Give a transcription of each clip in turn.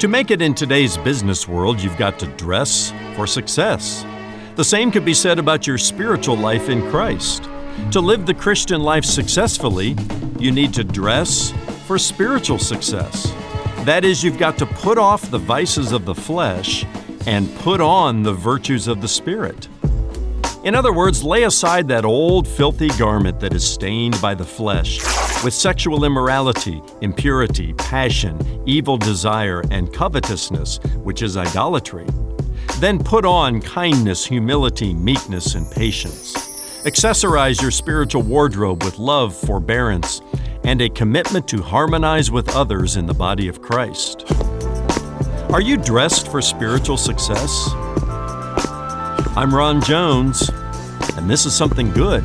To make it in today's business world, you've got to dress for success. The same could be said about your spiritual life in Christ. To live the Christian life successfully, you need to dress for spiritual success. That is, you've got to put off the vices of the flesh and put on the virtues of the Spirit. In other words, lay aside that old filthy garment that is stained by the flesh with sexual immorality, impurity, passion, evil desire, and covetousness, which is idolatry. Then put on kindness, humility, meekness, and patience. Accessorize your spiritual wardrobe with love, forbearance, and a commitment to harmonize with others in the body of Christ. Are you dressed for spiritual success? I'm Ron Jones, and this is something good.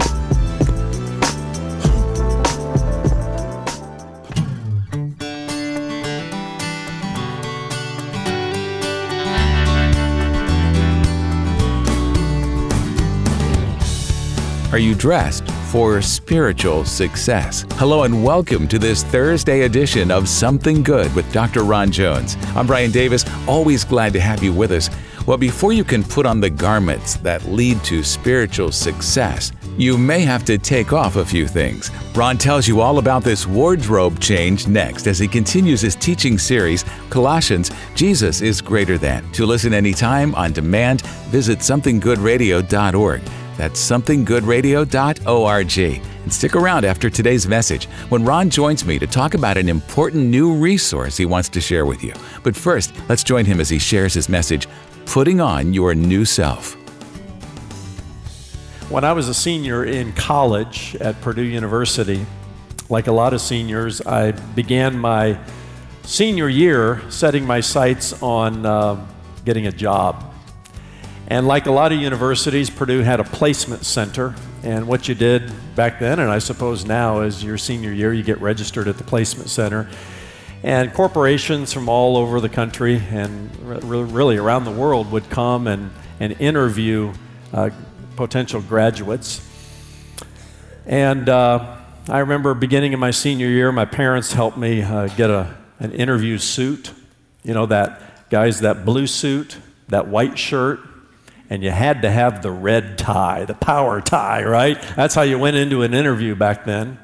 Are you dressed for spiritual success? Hello and welcome to this Thursday edition of Something Good with Dr. Ron Jones. I'm Brian Davis, always glad to have you with us. Well, before you can put on the garments that lead to spiritual success, you may have to take off a few things. Ron tells you all about this wardrobe change next as he continues his teaching series, Colossians Jesus is Greater Than. To listen anytime on demand, visit somethinggoodradio.org. That's somethinggoodradio.org. And stick around after today's message when Ron joins me to talk about an important new resource he wants to share with you. But first, let's join him as he shares his message Putting On Your New Self. When I was a senior in college at Purdue University, like a lot of seniors, I began my senior year setting my sights on uh, getting a job. And like a lot of universities, Purdue had a placement center. And what you did back then, and I suppose now, is your senior year, you get registered at the placement center. And corporations from all over the country and re- really around the world would come and, and interview uh, potential graduates. And uh, I remember beginning in my senior year, my parents helped me uh, get a, an interview suit. You know, that guys, that blue suit, that white shirt, and you had to have the red tie, the power tie, right? That's how you went into an interview back then.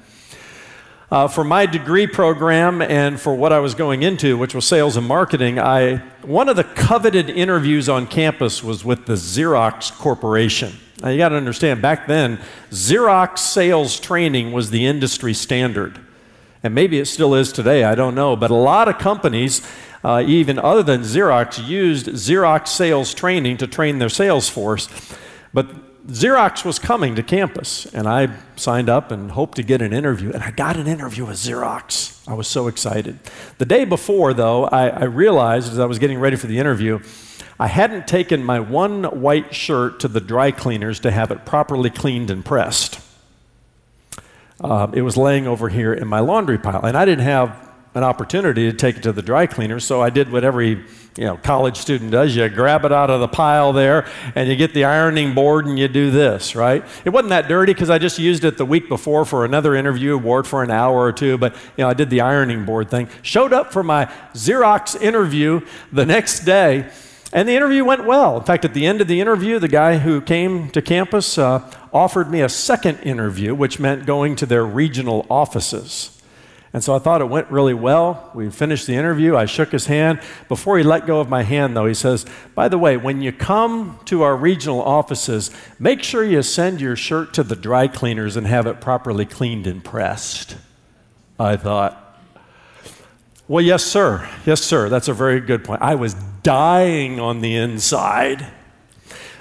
Uh, for my degree program and for what I was going into, which was sales and marketing, I, one of the coveted interviews on campus was with the Xerox Corporation. Now, you got to understand, back then, Xerox sales training was the industry standard. And maybe it still is today, I don't know. But a lot of companies uh, even other than Xerox, used Xerox sales training to train their sales force. But Xerox was coming to campus, and I signed up and hoped to get an interview, and I got an interview with Xerox. I was so excited. The day before, though, I, I realized as I was getting ready for the interview, I hadn't taken my one white shirt to the dry cleaners to have it properly cleaned and pressed. Uh, it was laying over here in my laundry pile, and I didn't have an opportunity to take it to the dry cleaner. So I did what every you know, college student does. You grab it out of the pile there and you get the ironing board and you do this, right? It wasn't that dirty because I just used it the week before for another interview award for an hour or two, but you know, I did the ironing board thing. Showed up for my Xerox interview the next day. And the interview went well. In fact, at the end of the interview, the guy who came to campus uh, offered me a second interview, which meant going to their regional offices. And so I thought it went really well. We finished the interview. I shook his hand. Before he let go of my hand, though, he says, By the way, when you come to our regional offices, make sure you send your shirt to the dry cleaners and have it properly cleaned and pressed. I thought, well, yes, sir. Yes, sir. That's a very good point. I was dying on the inside.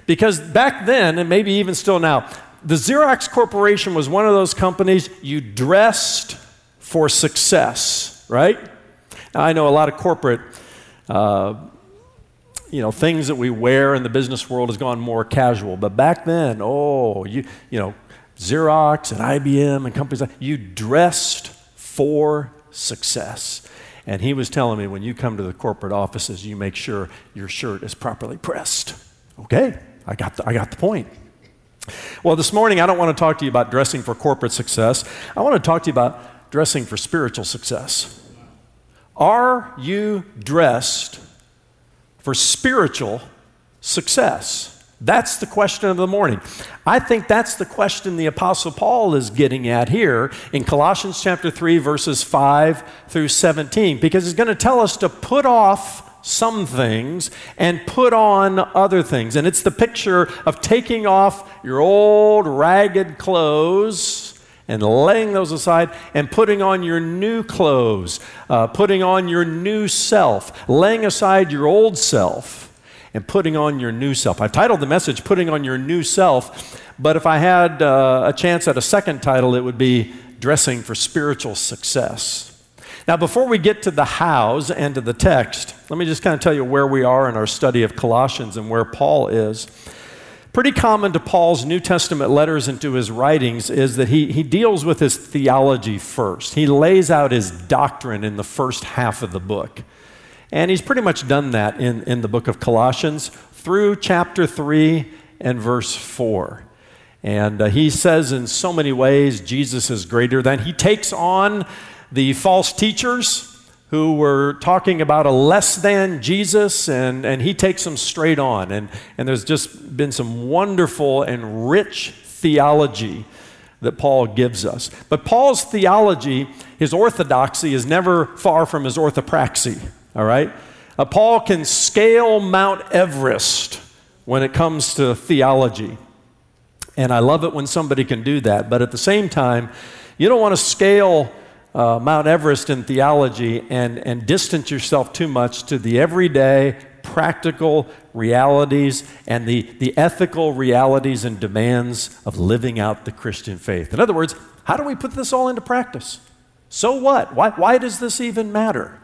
Because back then, and maybe even still now, the Xerox Corporation was one of those companies you dressed for success, right? Now, I know a lot of corporate, uh, you know, things that we wear in the business world has gone more casual. But back then, oh, you, you know, Xerox and IBM and companies like you dressed for success. And he was telling me when you come to the corporate offices, you make sure your shirt is properly pressed. Okay, I got the, I got the point. Well, this morning I don't want to talk to you about dressing for corporate success. I want to talk to you about dressing for spiritual success. Are you dressed for spiritual success? That's the question of the morning. I think that's the question the Apostle Paul is getting at here in Colossians chapter 3, verses 5 through 17, because he's going to tell us to put off some things and put on other things. And it's the picture of taking off your old ragged clothes and laying those aside and putting on your new clothes, uh, putting on your new self, laying aside your old self and putting on your new self. I've titled the message Putting on Your New Self, but if I had uh, a chance at a second title, it would be Dressing for Spiritual Success. Now, before we get to the hows and to the text, let me just kind of tell you where we are in our study of Colossians and where Paul is. Pretty common to Paul's New Testament letters and to his writings is that he, he deals with his theology first. He lays out his doctrine in the first half of the book. And he's pretty much done that in, in the book of Colossians through chapter 3 and verse 4. And uh, he says in so many ways Jesus is greater than. He takes on the false teachers who were talking about a less than Jesus, and, and he takes them straight on. And, and there's just been some wonderful and rich theology that Paul gives us. But Paul's theology, his orthodoxy, is never far from his orthopraxy all right? Uh, Paul can scale Mount Everest when it comes to theology. And I love it when somebody can do that. But at the same time, you don't want to scale uh, Mount Everest in theology and, and distance yourself too much to the everyday, practical realities and the, the ethical realities and demands of living out the Christian faith. In other words, how do we put this all into practice? So what? Why, why does this even matter?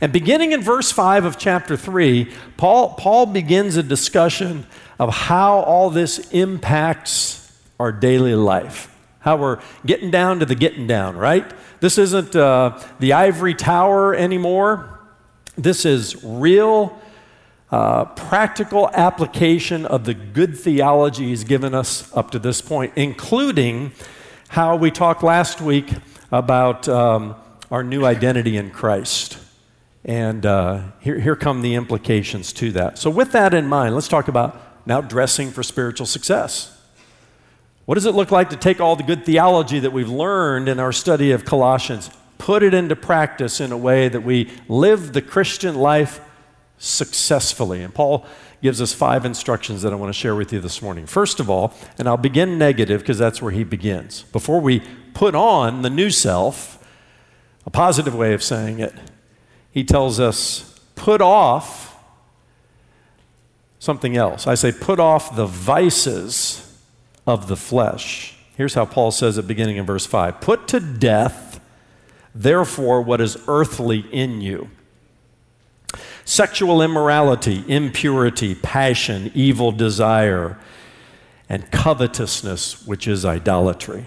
And beginning in verse 5 of chapter 3, Paul, Paul begins a discussion of how all this impacts our daily life. How we're getting down to the getting down, right? This isn't uh, the ivory tower anymore. This is real, uh, practical application of the good theology he's given us up to this point, including how we talked last week about um, our new identity in Christ. And uh, here, here come the implications to that. So, with that in mind, let's talk about now dressing for spiritual success. What does it look like to take all the good theology that we've learned in our study of Colossians, put it into practice in a way that we live the Christian life successfully? And Paul gives us five instructions that I want to share with you this morning. First of all, and I'll begin negative because that's where he begins. Before we put on the new self, a positive way of saying it, he tells us, put off something else. I say, put off the vices of the flesh. Here's how Paul says it beginning in verse 5 Put to death, therefore, what is earthly in you sexual immorality, impurity, passion, evil desire, and covetousness, which is idolatry.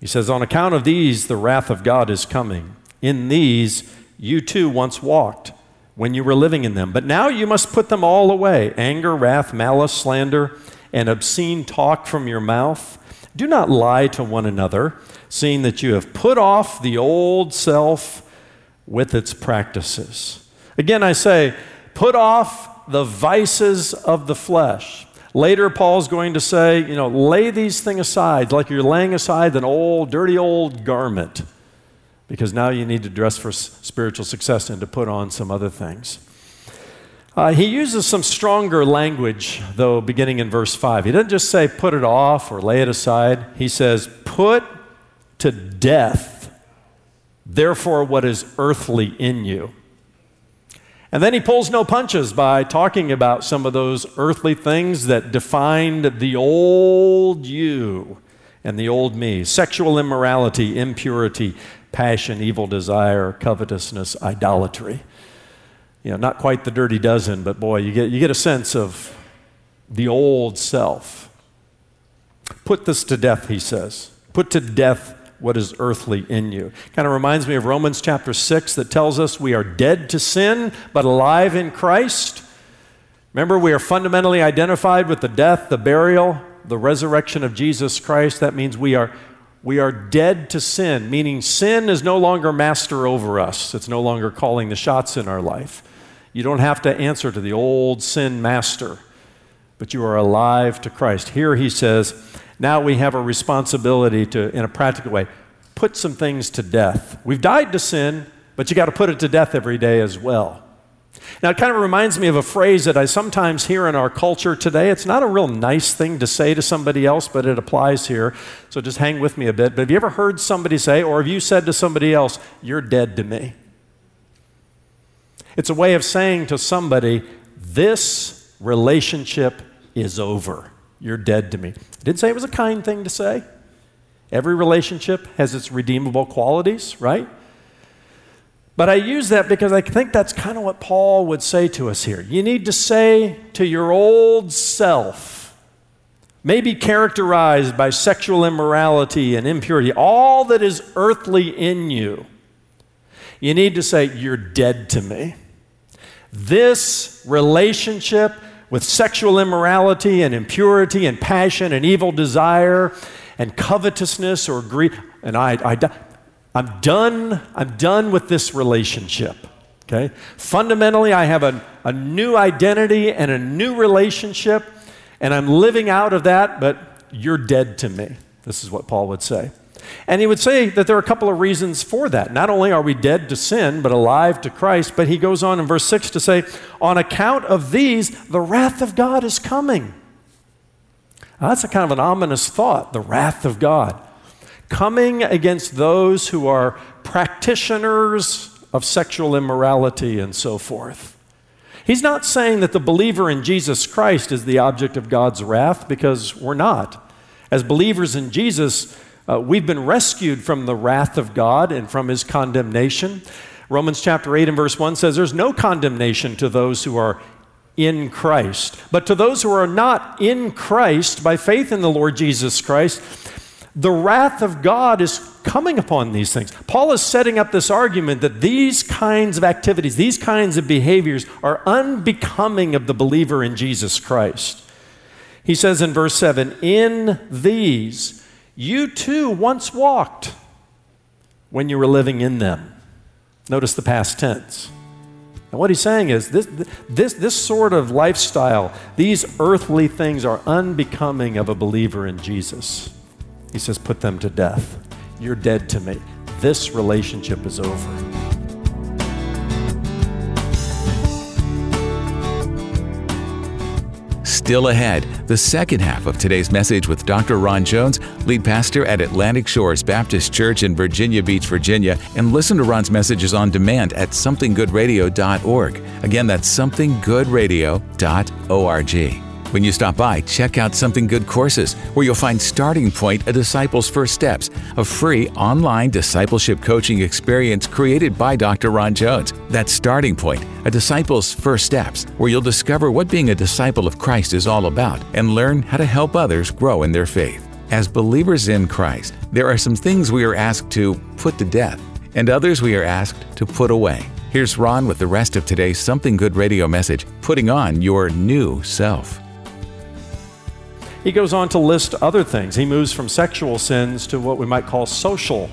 He says, On account of these, the wrath of God is coming. In these, you too once walked when you were living in them. But now you must put them all away anger, wrath, malice, slander, and obscene talk from your mouth. Do not lie to one another, seeing that you have put off the old self with its practices. Again, I say, put off the vices of the flesh. Later, Paul's going to say, you know, lay these things aside, like you're laying aside an old, dirty old garment because now you need to dress for spiritual success and to put on some other things. Uh, he uses some stronger language, though, beginning in verse 5. He doesn't just say put it off or lay it aside. He says, put to death, therefore, what is earthly in you. And then he pulls no punches by talking about some of those earthly things that defined the old you and the old me sexual immorality, impurity, passion, evil desire, covetousness, idolatry. You know, not quite the dirty dozen, but boy, you get, you get a sense of the old self. Put this to death, he says. Put to death what is earthly in you. Kind of reminds me of Romans chapter 6 that tells us we are dead to sin, but alive in Christ. Remember, we are fundamentally identified with the death, the burial, the resurrection of Jesus Christ. That means we are we are dead to sin, meaning sin is no longer master over us. It's no longer calling the shots in our life. You don't have to answer to the old sin master, but you are alive to Christ. Here he says, now we have a responsibility to, in a practical way, put some things to death. We've died to sin, but you got to put it to death every day as well. Now, it kind of reminds me of a phrase that I sometimes hear in our culture today. It's not a real nice thing to say to somebody else, but it applies here. So just hang with me a bit. But have you ever heard somebody say, or have you said to somebody else, You're dead to me? It's a way of saying to somebody, This relationship is over. You're dead to me. I didn't say it was a kind thing to say. Every relationship has its redeemable qualities, right? But I use that because I think that's kind of what Paul would say to us here. You need to say to your old self, maybe characterized by sexual immorality and impurity, all that is earthly in you, you need to say, You're dead to me. This relationship with sexual immorality and impurity and passion and evil desire and covetousness or greed, and I, I, I'm done, I'm done with this relationship. Okay? Fundamentally, I have a, a new identity and a new relationship, and I'm living out of that, but you're dead to me. This is what Paul would say. And he would say that there are a couple of reasons for that. Not only are we dead to sin, but alive to Christ, but he goes on in verse 6 to say, On account of these, the wrath of God is coming. Now, that's a kind of an ominous thought, the wrath of God coming against those who are practitioners of sexual immorality and so forth. He's not saying that the believer in Jesus Christ is the object of God's wrath because we're not. As believers in Jesus, uh, we've been rescued from the wrath of God and from his condemnation. Romans chapter 8 and verse 1 says, There's no condemnation to those who are in Christ. But to those who are not in Christ, by faith in the Lord Jesus Christ, the wrath of God is coming upon these things. Paul is setting up this argument that these kinds of activities, these kinds of behaviors are unbecoming of the believer in Jesus Christ. He says in verse 7 In these you too once walked when you were living in them. Notice the past tense. And what he's saying is this, this, this sort of lifestyle, these earthly things are unbecoming of a believer in Jesus. He says, Put them to death. You're dead to me. This relationship is over. Still ahead, the second half of today's message with Dr. Ron Jones, lead pastor at Atlantic Shores Baptist Church in Virginia Beach, Virginia, and listen to Ron's messages on demand at somethinggoodradio.org. Again, that's somethinggoodradio.org. When you stop by, check out Something Good courses, where you'll find Starting Point, a disciple's first steps, a free online discipleship coaching experience created by Dr. Ron Jones. That's Starting Point, a disciple's first steps, where you'll discover what being a disciple of Christ is all about and learn how to help others grow in their faith. As believers in Christ, there are some things we are asked to put to death, and others we are asked to put away. Here's Ron with the rest of today's Something Good radio message, putting on your new self. He goes on to list other things. He moves from sexual sins to what we might call social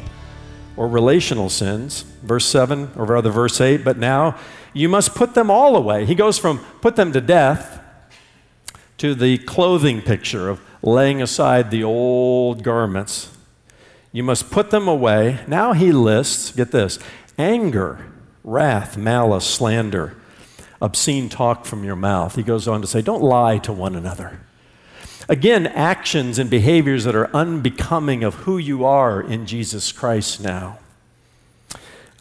or relational sins. Verse 7, or rather verse 8, but now you must put them all away. He goes from put them to death to the clothing picture of laying aside the old garments. You must put them away. Now he lists, get this, anger, wrath, malice, slander, obscene talk from your mouth. He goes on to say, don't lie to one another. Again, actions and behaviors that are unbecoming of who you are in Jesus Christ now.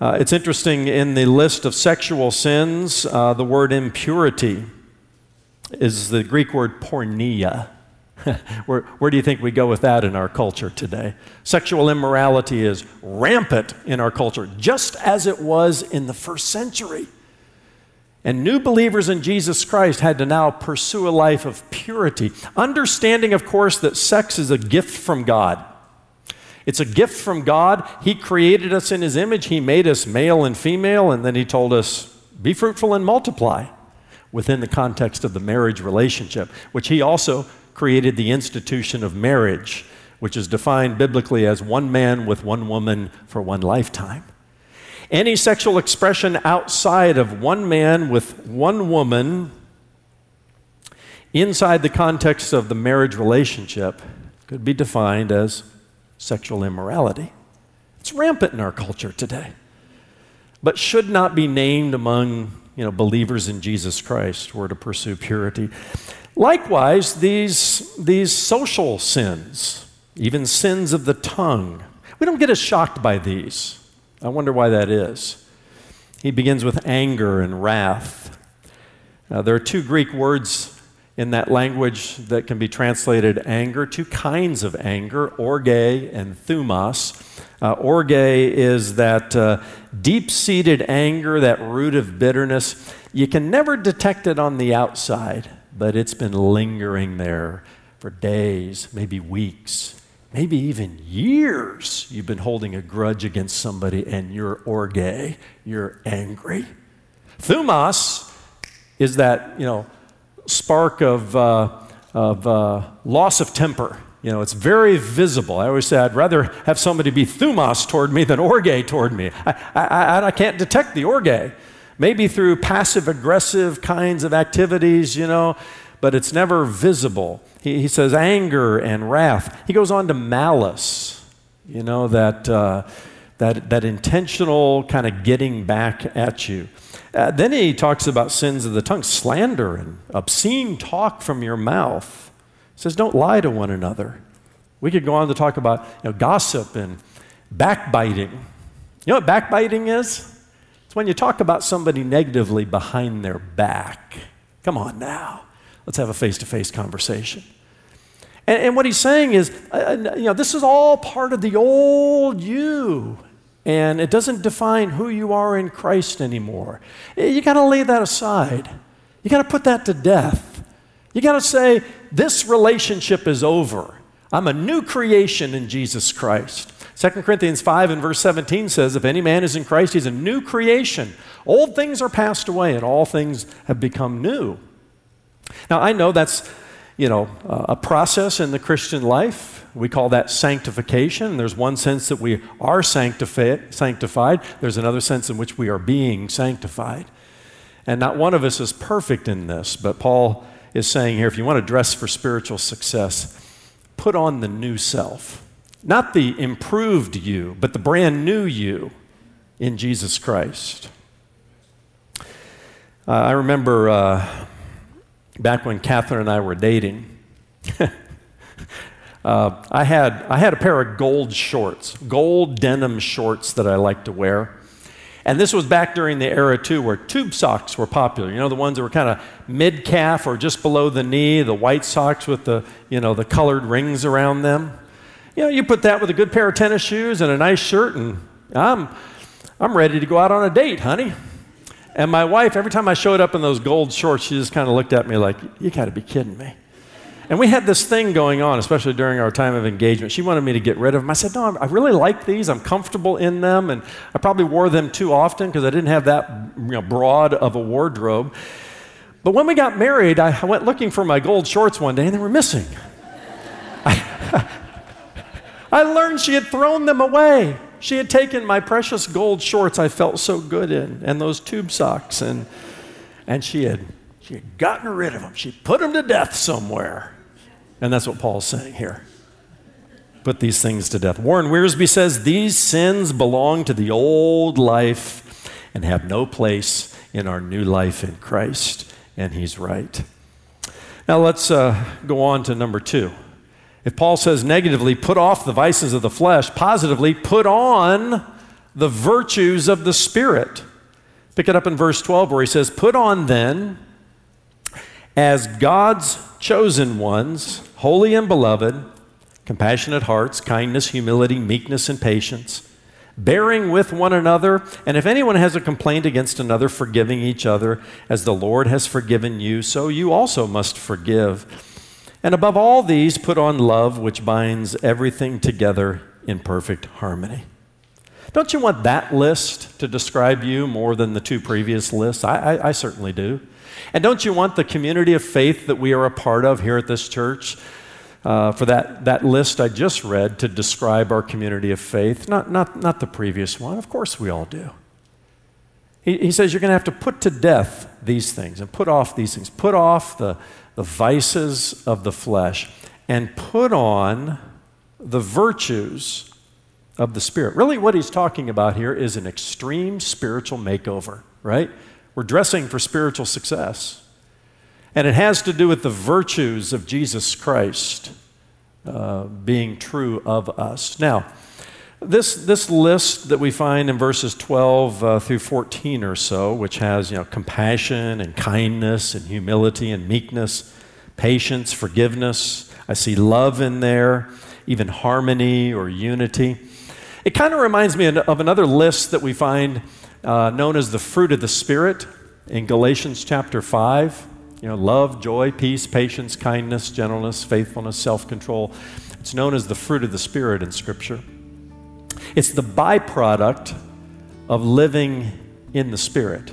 Uh, it's interesting in the list of sexual sins, uh, the word impurity is the Greek word porneia. where, where do you think we go with that in our culture today? Sexual immorality is rampant in our culture, just as it was in the first century. And new believers in Jesus Christ had to now pursue a life of purity, understanding, of course, that sex is a gift from God. It's a gift from God. He created us in His image, He made us male and female, and then He told us, be fruitful and multiply within the context of the marriage relationship, which He also created the institution of marriage which is defined biblically as one man with one woman for one lifetime. Any sexual expression outside of one man with one woman inside the context of the marriage relationship could be defined as sexual immorality. It's rampant in our culture today, but should not be named among you know, believers in Jesus Christ who are to pursue purity. Likewise, these, these social sins, even sins of the tongue, we don't get as shocked by these. I wonder why that is. He begins with anger and wrath. Uh, there are two Greek words in that language that can be translated anger, two kinds of anger, orge and thumos. Uh, orge is that uh, deep seated anger, that root of bitterness. You can never detect it on the outside, but it's been lingering there for days, maybe weeks, maybe even years. You've been holding a grudge against somebody and you're orge, you're angry. Thumos is that, you know, spark of, uh, of uh, loss of temper. You know, it's very visible. I always say I'd rather have somebody be thumos toward me than orge toward me. I, I, I can't detect the orge. Maybe through passive aggressive kinds of activities, you know, but it's never visible. He, he says anger and wrath. He goes on to malice, you know, that, uh, that, that intentional kind of getting back at you. Uh, then he talks about sins of the tongue, slander and obscene talk from your mouth. He says, don't lie to one another. We could go on to talk about you know, gossip and backbiting. You know what backbiting is? It's when you talk about somebody negatively behind their back. Come on now. Let's have a face to face conversation. And, and, what he's saying is, uh, uh, you know, this is all part of the old you. And it doesn't define who you are in Christ anymore. You got to lay that aside. You got to put that to death. You got to say, this relationship is over. I'm a new creation in Jesus Christ. 2 Corinthians 5 and verse 17 says, If any man is in Christ, he's a new creation. Old things are passed away, and all things have become new. Now, I know that's, you know, a process in the Christian life. We call that sanctification. There's one sense that we are sanctifi- sanctified, there's another sense in which we are being sanctified. And not one of us is perfect in this, but Paul is saying here if you want to dress for spiritual success, put on the new self. Not the improved you, but the brand new you in Jesus Christ. Uh, I remember uh, back when Catherine and I were dating. Uh, I, had, I had a pair of gold shorts, gold denim shorts that I like to wear. And this was back during the era, too, where tube socks were popular. You know, the ones that were kind of mid calf or just below the knee, the white socks with the, you know, the colored rings around them. You know, you put that with a good pair of tennis shoes and a nice shirt, and I'm, I'm ready to go out on a date, honey. And my wife, every time I showed up in those gold shorts, she just kind of looked at me like, you got to be kidding me. And we had this thing going on, especially during our time of engagement. She wanted me to get rid of them. I said, No, I really like these. I'm comfortable in them. And I probably wore them too often because I didn't have that you know, broad of a wardrobe. But when we got married, I went looking for my gold shorts one day and they were missing. I, I learned she had thrown them away. She had taken my precious gold shorts I felt so good in and those tube socks, and, and she, had, she had gotten rid of them. She put them to death somewhere. And that's what Paul's saying here. Put these things to death. Warren Wiersbe says these sins belong to the old life and have no place in our new life in Christ. And he's right. Now let's uh, go on to number two. If Paul says negatively, put off the vices of the flesh, positively, put on the virtues of the Spirit. Pick it up in verse 12 where he says, Put on then, as God's chosen ones, holy and beloved, compassionate hearts, kindness, humility, meekness, and patience, bearing with one another, and if anyone has a complaint against another, forgiving each other, as the Lord has forgiven you, so you also must forgive. And above all these, put on love, which binds everything together in perfect harmony. Don't you want that list to describe you more than the two previous lists? I, I, I certainly do. And don't you want the community of faith that we are a part of here at this church uh, for that, that list I just read to describe our community of faith, not, not, not the previous one. Of course, we all do. He, he says you're going to have to put to death these things and put off these things. Put off the, the vices of the flesh and put on the virtues of the Spirit. Really, what he's talking about here is an extreme spiritual makeover, right? We're dressing for spiritual success. And it has to do with the virtues of Jesus Christ uh, being true of us. Now, this, this list that we find in verses 12 uh, through 14 or so, which has you know, compassion and kindness and humility and meekness, patience, forgiveness, I see love in there, even harmony or unity. It kind of reminds me of another list that we find uh, known as the fruit of the Spirit in Galatians chapter 5. You know, love, joy, peace, patience, kindness, gentleness, faithfulness, self control. It's known as the fruit of the Spirit in Scripture. It's the byproduct of living in the Spirit,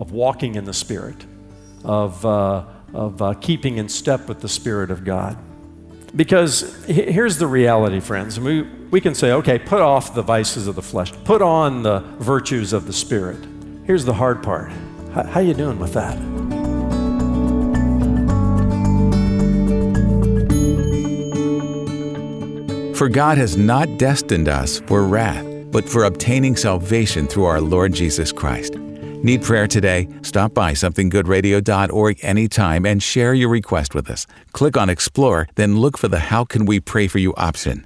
of walking in the Spirit, of, uh, of uh, keeping in step with the Spirit of God. Because here's the reality, friends. We, we can say, okay, put off the vices of the flesh, put on the virtues of the Spirit. Here's the hard part. How, how you doing with that? For God has not destined us for wrath, but for obtaining salvation through our Lord Jesus Christ. Need prayer today? Stop by somethinggoodradio.org anytime and share your request with us. Click on Explore, then look for the How Can We Pray For You option.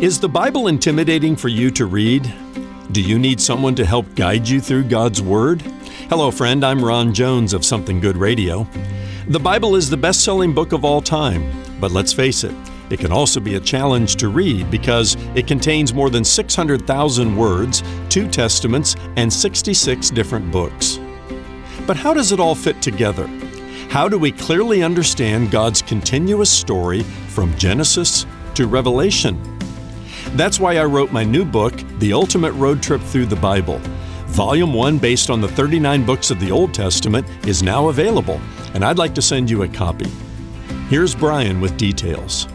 Is the Bible intimidating for you to read? Do you need someone to help guide you through God's Word? Hello, friend. I'm Ron Jones of Something Good Radio. The Bible is the best selling book of all time, but let's face it, it can also be a challenge to read because it contains more than 600,000 words, two testaments, and 66 different books. But how does it all fit together? How do we clearly understand God's continuous story from Genesis to Revelation? That's why I wrote my new book, The Ultimate Road Trip Through the Bible. Volume 1, based on the 39 books of the Old Testament, is now available, and I'd like to send you a copy. Here's Brian with details.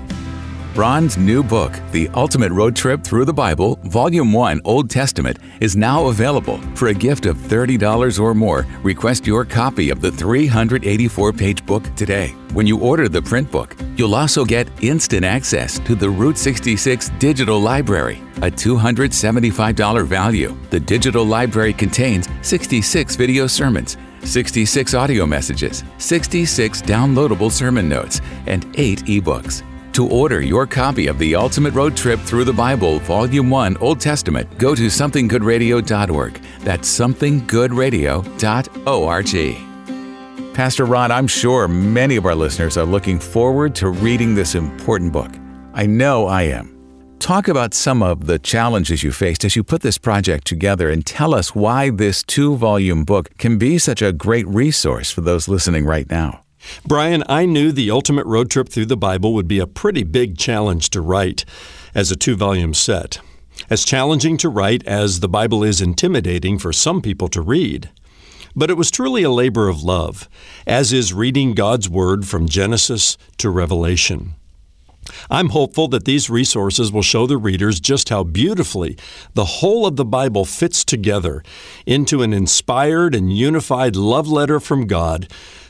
Ron's new book, The Ultimate Road Trip Through the Bible, Volume 1, Old Testament, is now available. For a gift of $30 or more, request your copy of the 384 page book today. When you order the print book, you'll also get instant access to the Route 66 Digital Library, a $275 value. The digital library contains 66 video sermons. 66 audio messages, 66 downloadable sermon notes, and 8 ebooks. To order your copy of The Ultimate Road Trip Through the Bible, Volume 1, Old Testament, go to somethinggoodradio.org. That's somethinggoodradio.org. Pastor Ron, I'm sure many of our listeners are looking forward to reading this important book. I know I am. Talk about some of the challenges you faced as you put this project together and tell us why this two volume book can be such a great resource for those listening right now. Brian, I knew the ultimate road trip through the Bible would be a pretty big challenge to write as a two volume set. As challenging to write as the Bible is intimidating for some people to read. But it was truly a labor of love, as is reading God's Word from Genesis to Revelation. I'm hopeful that these resources will show the readers just how beautifully the whole of the Bible fits together into an inspired and unified love letter from God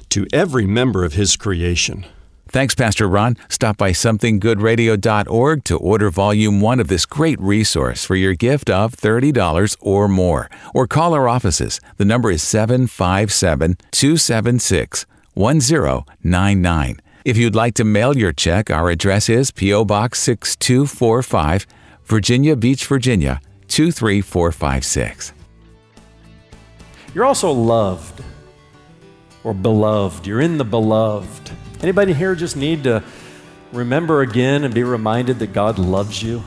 to every member of His creation. Thanks, Pastor Ron. Stop by somethinggoodradio.org to order Volume 1 of this great resource for your gift of $30 or more. Or call our offices. The number is 757 276 1099. If you'd like to mail your check, our address is P.O. Box 6245, Virginia Beach, Virginia 23456. You're also loved or beloved. You're in the beloved. Anybody here just need to remember again and be reminded that God loves you?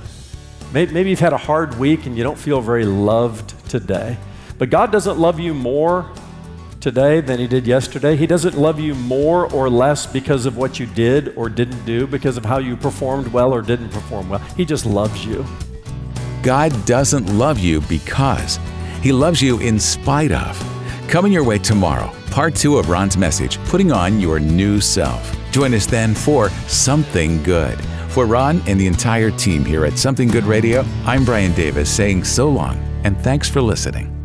Maybe you've had a hard week and you don't feel very loved today. But God doesn't love you more today than He did yesterday. He doesn't love you more or less because of what you did or didn't do, because of how you performed well or didn't perform well. He just loves you. God doesn't love you because He loves you in spite of. Coming your way tomorrow, part two of Ron's message Putting on Your New Self. Join us then for Something Good. For Ron and the entire team here at Something Good Radio, I'm Brian Davis saying so long and thanks for listening.